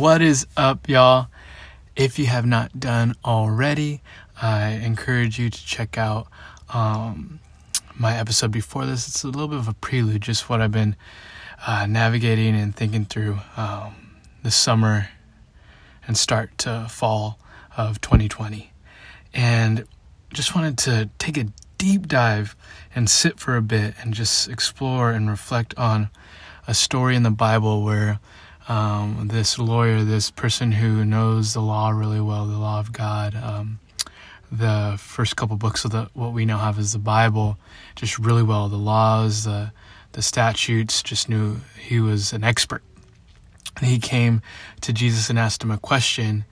What is up, y'all? If you have not done already, I encourage you to check out um, my episode before this. It's a little bit of a prelude, just what I've been uh, navigating and thinking through um, this summer and start to fall of 2020. And just wanted to take a deep dive and sit for a bit and just explore and reflect on a story in the Bible where um, this lawyer, this person who knows the law really well, the law of God, um, the first couple books of the what we now have as the Bible, just really well, the laws, the the statutes, just knew he was an expert. And he came to Jesus and asked him a question,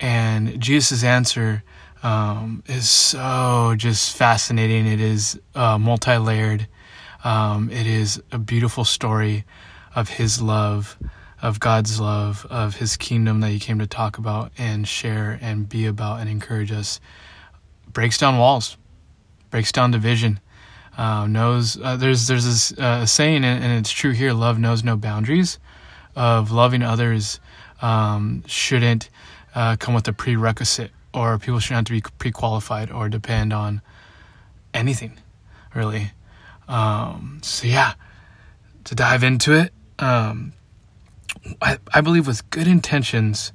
and Jesus' answer um, is so just fascinating. It is uh, multi layered. Um, it is a beautiful story of his love, of God's love, of his kingdom that he came to talk about and share and be about and encourage us. Breaks down walls, breaks down division. Uh, knows uh, there's there's this uh, saying and, it's true here. Love knows no boundaries. Of loving others um, shouldn't uh, come with a prerequisite or people shouldn't have to be pre-qualified or depend on anything really um, so yeah to dive into it um, I, I believe with good intentions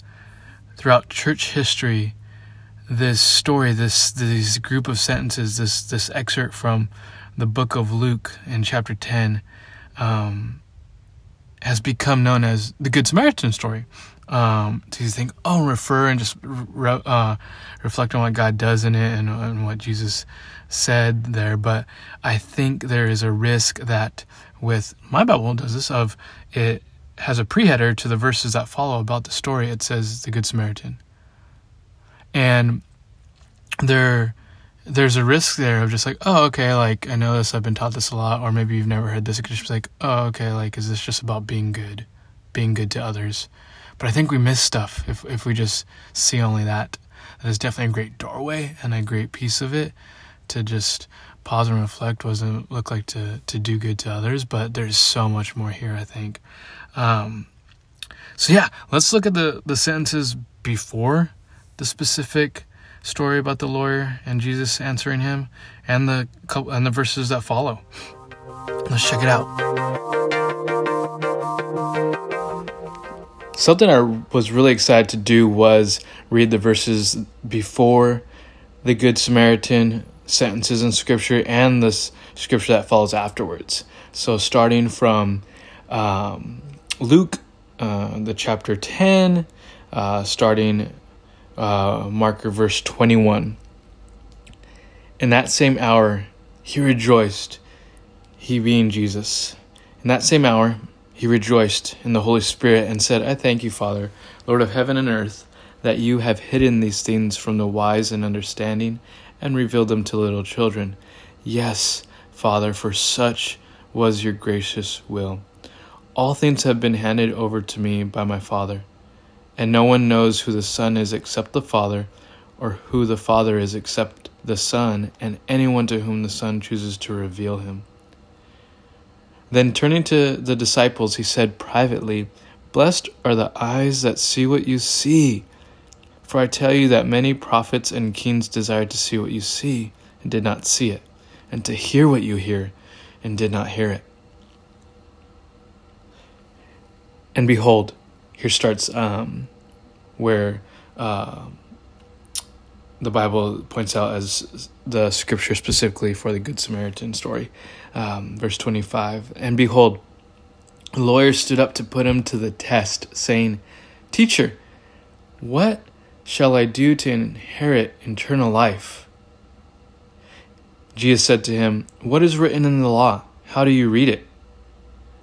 throughout church history this story this this group of sentences this this excerpt from the book of luke in chapter 10 um, has become known as the good samaritan story um, to think, oh, refer and just re- uh, reflect on what God does in it and, and what Jesus said there. But I think there is a risk that with my Bible does this of it has a preheader to the verses that follow about the story. It says the Good Samaritan, and there there's a risk there of just like, oh, okay, like I know this, I've been taught this a lot, or maybe you've never heard this. It could just be like, oh, okay, like is this just about being good, being good to others? But I think we miss stuff if if we just see only that. That is definitely a great doorway and a great piece of it to just pause and reflect. What does it look like to to do good to others? But there's so much more here. I think. Um, so yeah, let's look at the the sentences before the specific story about the lawyer and Jesus answering him, and the and the verses that follow. Let's check it out. Something I was really excited to do was read the verses before the Good Samaritan sentences in Scripture and the Scripture that follows afterwards. So, starting from um, Luke, uh, the chapter 10, uh, starting uh, marker verse 21. In that same hour, he rejoiced, he being Jesus. In that same hour, he rejoiced in the Holy Spirit and said, I thank you, Father, Lord of heaven and earth, that you have hidden these things from the wise and understanding and revealed them to little children. Yes, Father, for such was your gracious will. All things have been handed over to me by my Father, and no one knows who the Son is except the Father, or who the Father is except the Son, and anyone to whom the Son chooses to reveal him. Then turning to the disciples, he said privately, Blessed are the eyes that see what you see. For I tell you that many prophets and kings desired to see what you see and did not see it, and to hear what you hear and did not hear it. And behold, here starts um, where uh, the Bible points out as the scripture specifically for the Good Samaritan story. Um, verse 25 And behold, a lawyer stood up to put him to the test, saying, Teacher, what shall I do to inherit eternal life? Jesus said to him, What is written in the law? How do you read it?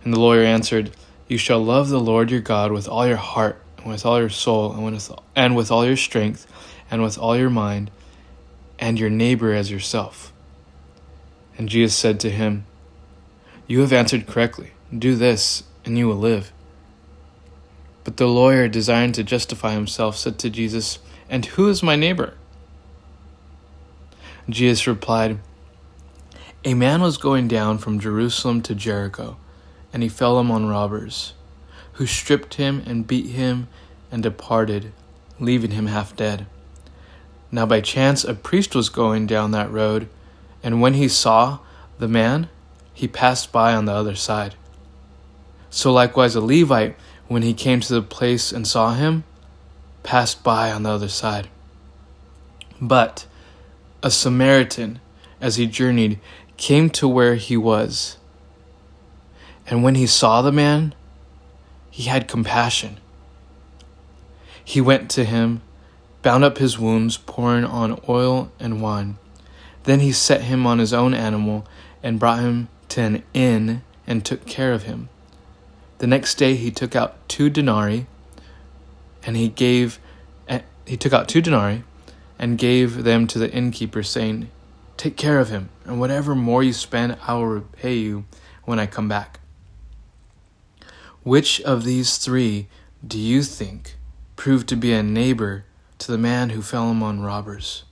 And the lawyer answered, You shall love the Lord your God with all your heart, and with all your soul, and with, and with all your strength and with all your mind, and your neighbor as yourself. And Jesus said to him, You have answered correctly. Do this, and you will live. But the lawyer, desiring to justify himself, said to Jesus, And who is my neighbor? Jesus replied, A man was going down from Jerusalem to Jericho, and he fell among robbers, who stripped him and beat him and departed, leaving him half dead. Now by chance a priest was going down that road, and when he saw the man, he passed by on the other side. So likewise a Levite, when he came to the place and saw him, passed by on the other side. But a Samaritan, as he journeyed, came to where he was. And when he saw the man, he had compassion. He went to him, bound up his wounds, pouring on oil and wine. Then he set him on his own animal and brought him to an inn and took care of him. The next day he took out two denarii and he gave eh, he took out two denarii and gave them to the innkeeper saying, "Take care of him, and whatever more you spend I will repay you when I come back." Which of these three do you think proved to be a neighbor to the man who fell among robbers?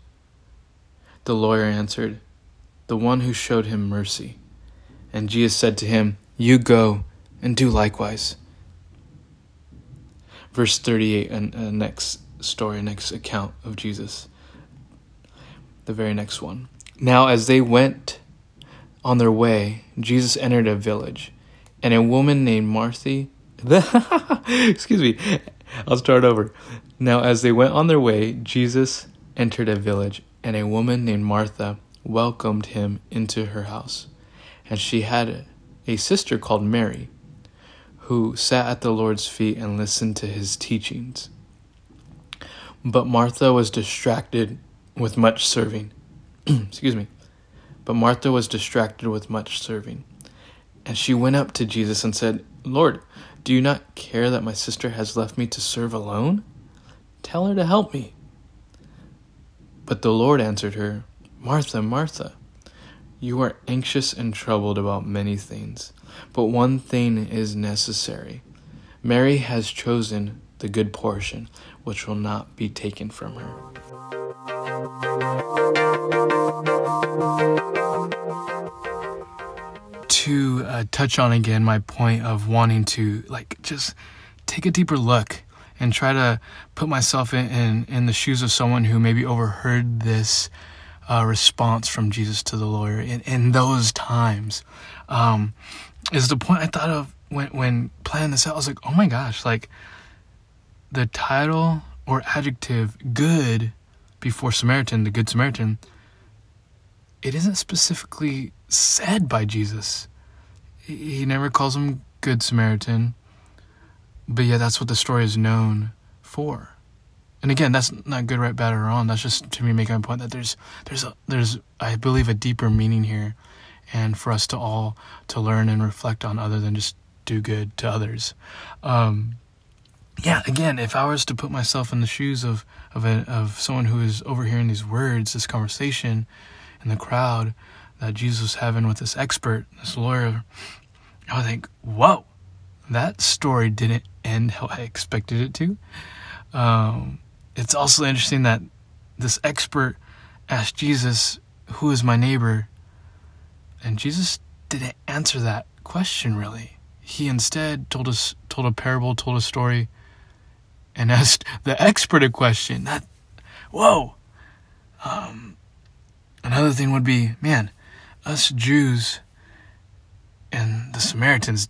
The lawyer answered, The one who showed him mercy. And Jesus said to him, You go and do likewise. Verse 38, and uh, next story, next account of Jesus. The very next one. Now, as they went on their way, Jesus entered a village, and a woman named Marcy. excuse me, I'll start over. Now, as they went on their way, Jesus entered a village, and a woman named Martha welcomed him into her house. And she had a sister called Mary who sat at the Lord's feet and listened to his teachings. But Martha was distracted with much serving. Excuse me. But Martha was distracted with much serving. And she went up to Jesus and said, Lord, do you not care that my sister has left me to serve alone? Tell her to help me. But the Lord answered her, Martha, Martha, you are anxious and troubled about many things but one thing is necessary. Mary has chosen the good portion, which will not be taken from her. To uh, touch on again my point of wanting to like just take a deeper look and try to put myself in, in, in the shoes of someone who maybe overheard this uh, response from Jesus to the lawyer in, in those times. Um, is the point I thought of when when planning this out. I was like, oh my gosh, like the title or adjective good before Samaritan, the Good Samaritan, it isn't specifically said by Jesus. He never calls him Good Samaritan, but yeah, that's what the story is known for. And again, that's not good, right, bad, or wrong. That's just to me making a point that there's there's a, there's I believe a deeper meaning here and for us to all to learn and reflect on other than just do good to others. Um, yeah, again, if I was to put myself in the shoes of of a, of someone who is overhearing these words, this conversation in the crowd that Jesus was having with this expert, this lawyer, I think, "Whoa, that story didn't end how I expected it to." Um, it's also interesting that this expert asked Jesus, "Who is my neighbor?" And Jesus didn't answer that question really. He instead told us told a parable, told a story, and asked the expert a question. That whoa. Um, another thing would be, man, us Jews and the Samaritans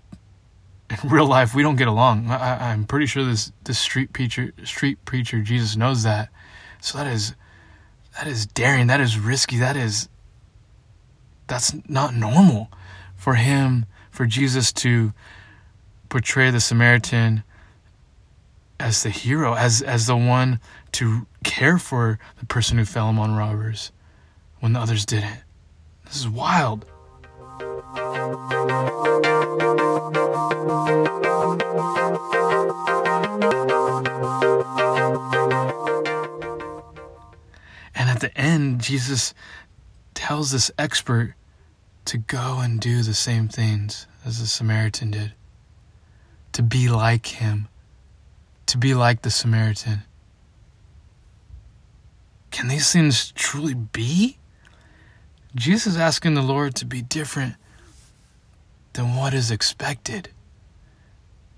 in real life we don't get along. I, am pretty sure this this street preacher street preacher Jesus knows that. So that is that is daring. That is risky. That is that's not normal for him, for Jesus to portray the Samaritan as the hero, as as the one to care for the person who fell among robbers when the others didn't. This is wild. And at the end, Jesus tells this expert to go and do the same things as the Samaritan did, to be like him, to be like the Samaritan. Can these things truly be? Jesus is asking the Lord to be different than what is expected,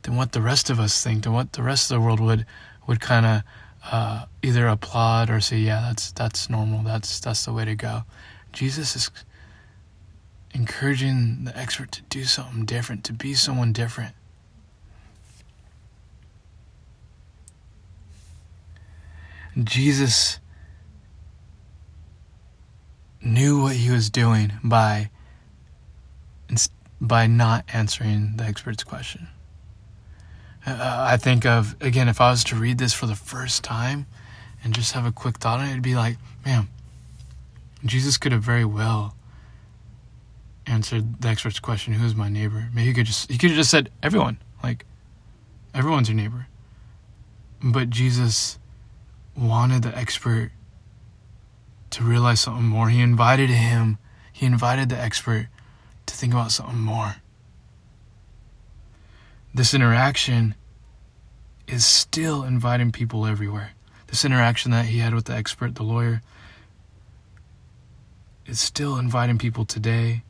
than what the rest of us think, than what the rest of the world would would kind of uh, either applaud or say, "Yeah, that's that's normal. That's that's the way to go." Jesus is encouraging the expert to do something different, to be someone different. Jesus knew what he was doing by by not answering the expert's question. Uh, I think of again if I was to read this for the first time and just have a quick thought on it, it'd be like, man, Jesus could have very well answered the expert's question, "Who's my neighbor?" Maybe he could just he could have just said everyone, like everyone's your neighbor. But Jesus wanted the expert to realize something more. He invited him, he invited the expert to think about something more. This interaction is still inviting people everywhere. This interaction that he had with the expert, the lawyer, is still inviting people today,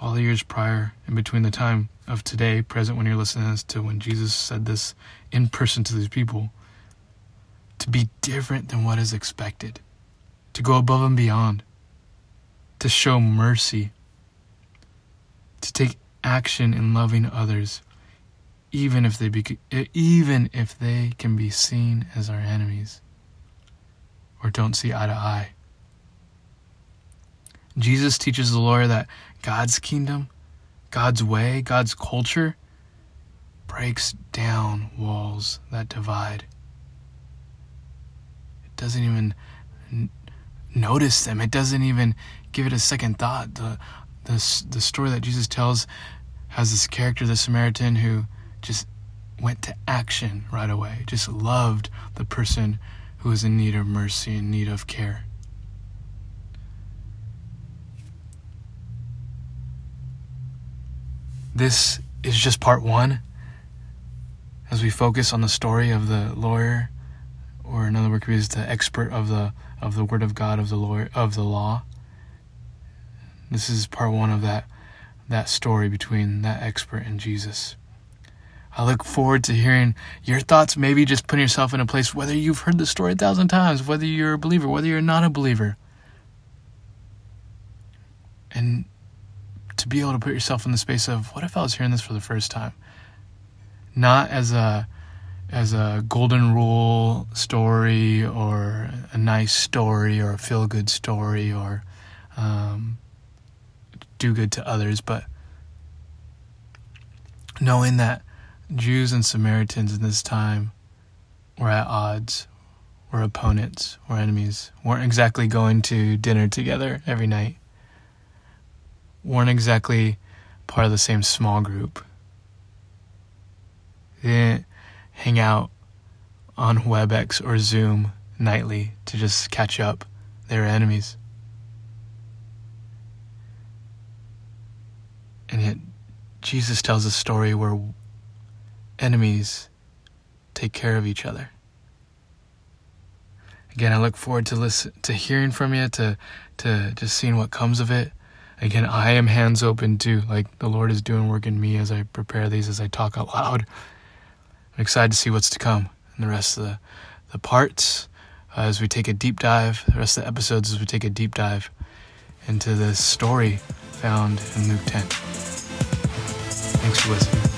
all the years prior, in between the time of today, present when you're listening to this, to when Jesus said this in person to these people, to be different than what is expected to go above and beyond, to show mercy, to take action in loving others, even if they be, even if they can be seen as our enemies or don't see eye to eye. Jesus teaches the lawyer that God's kingdom, God's way, God's culture breaks down walls that divide. It doesn't even notice them. It doesn't even give it a second thought. The the the story that Jesus tells has this character, the Samaritan, who just went to action right away. Just loved the person who was in need of mercy, in need of care. This is just part one. As we focus on the story of the lawyer, or another word could be the expert of the of the Word of God of the lawyer of the law. This is part one of that that story between that expert and Jesus. I look forward to hearing your thoughts, maybe just putting yourself in a place, whether you've heard the story a thousand times, whether you're a believer, whether you're not a believer. And to be able to put yourself in the space of, what if I was hearing this for the first time? Not as a as a golden rule story or a nice story or a feel good story or um, do good to others, but knowing that Jews and Samaritans in this time were at odds, were opponents, were enemies, weren't exactly going to dinner together every night, weren't exactly part of the same small group. They didn't hang out on WebEx or Zoom nightly to just catch up. They're enemies. And yet, Jesus tells a story where enemies take care of each other. Again, I look forward to listen to hearing from you, to to just seeing what comes of it. Again, I am hands open too. Like the Lord is doing work in me as I prepare these, as I talk out loud. I'm excited to see what's to come in the rest of the, the parts uh, as we take a deep dive, the rest of the episodes as we take a deep dive into this story found in Luke 10. Thanks for listening.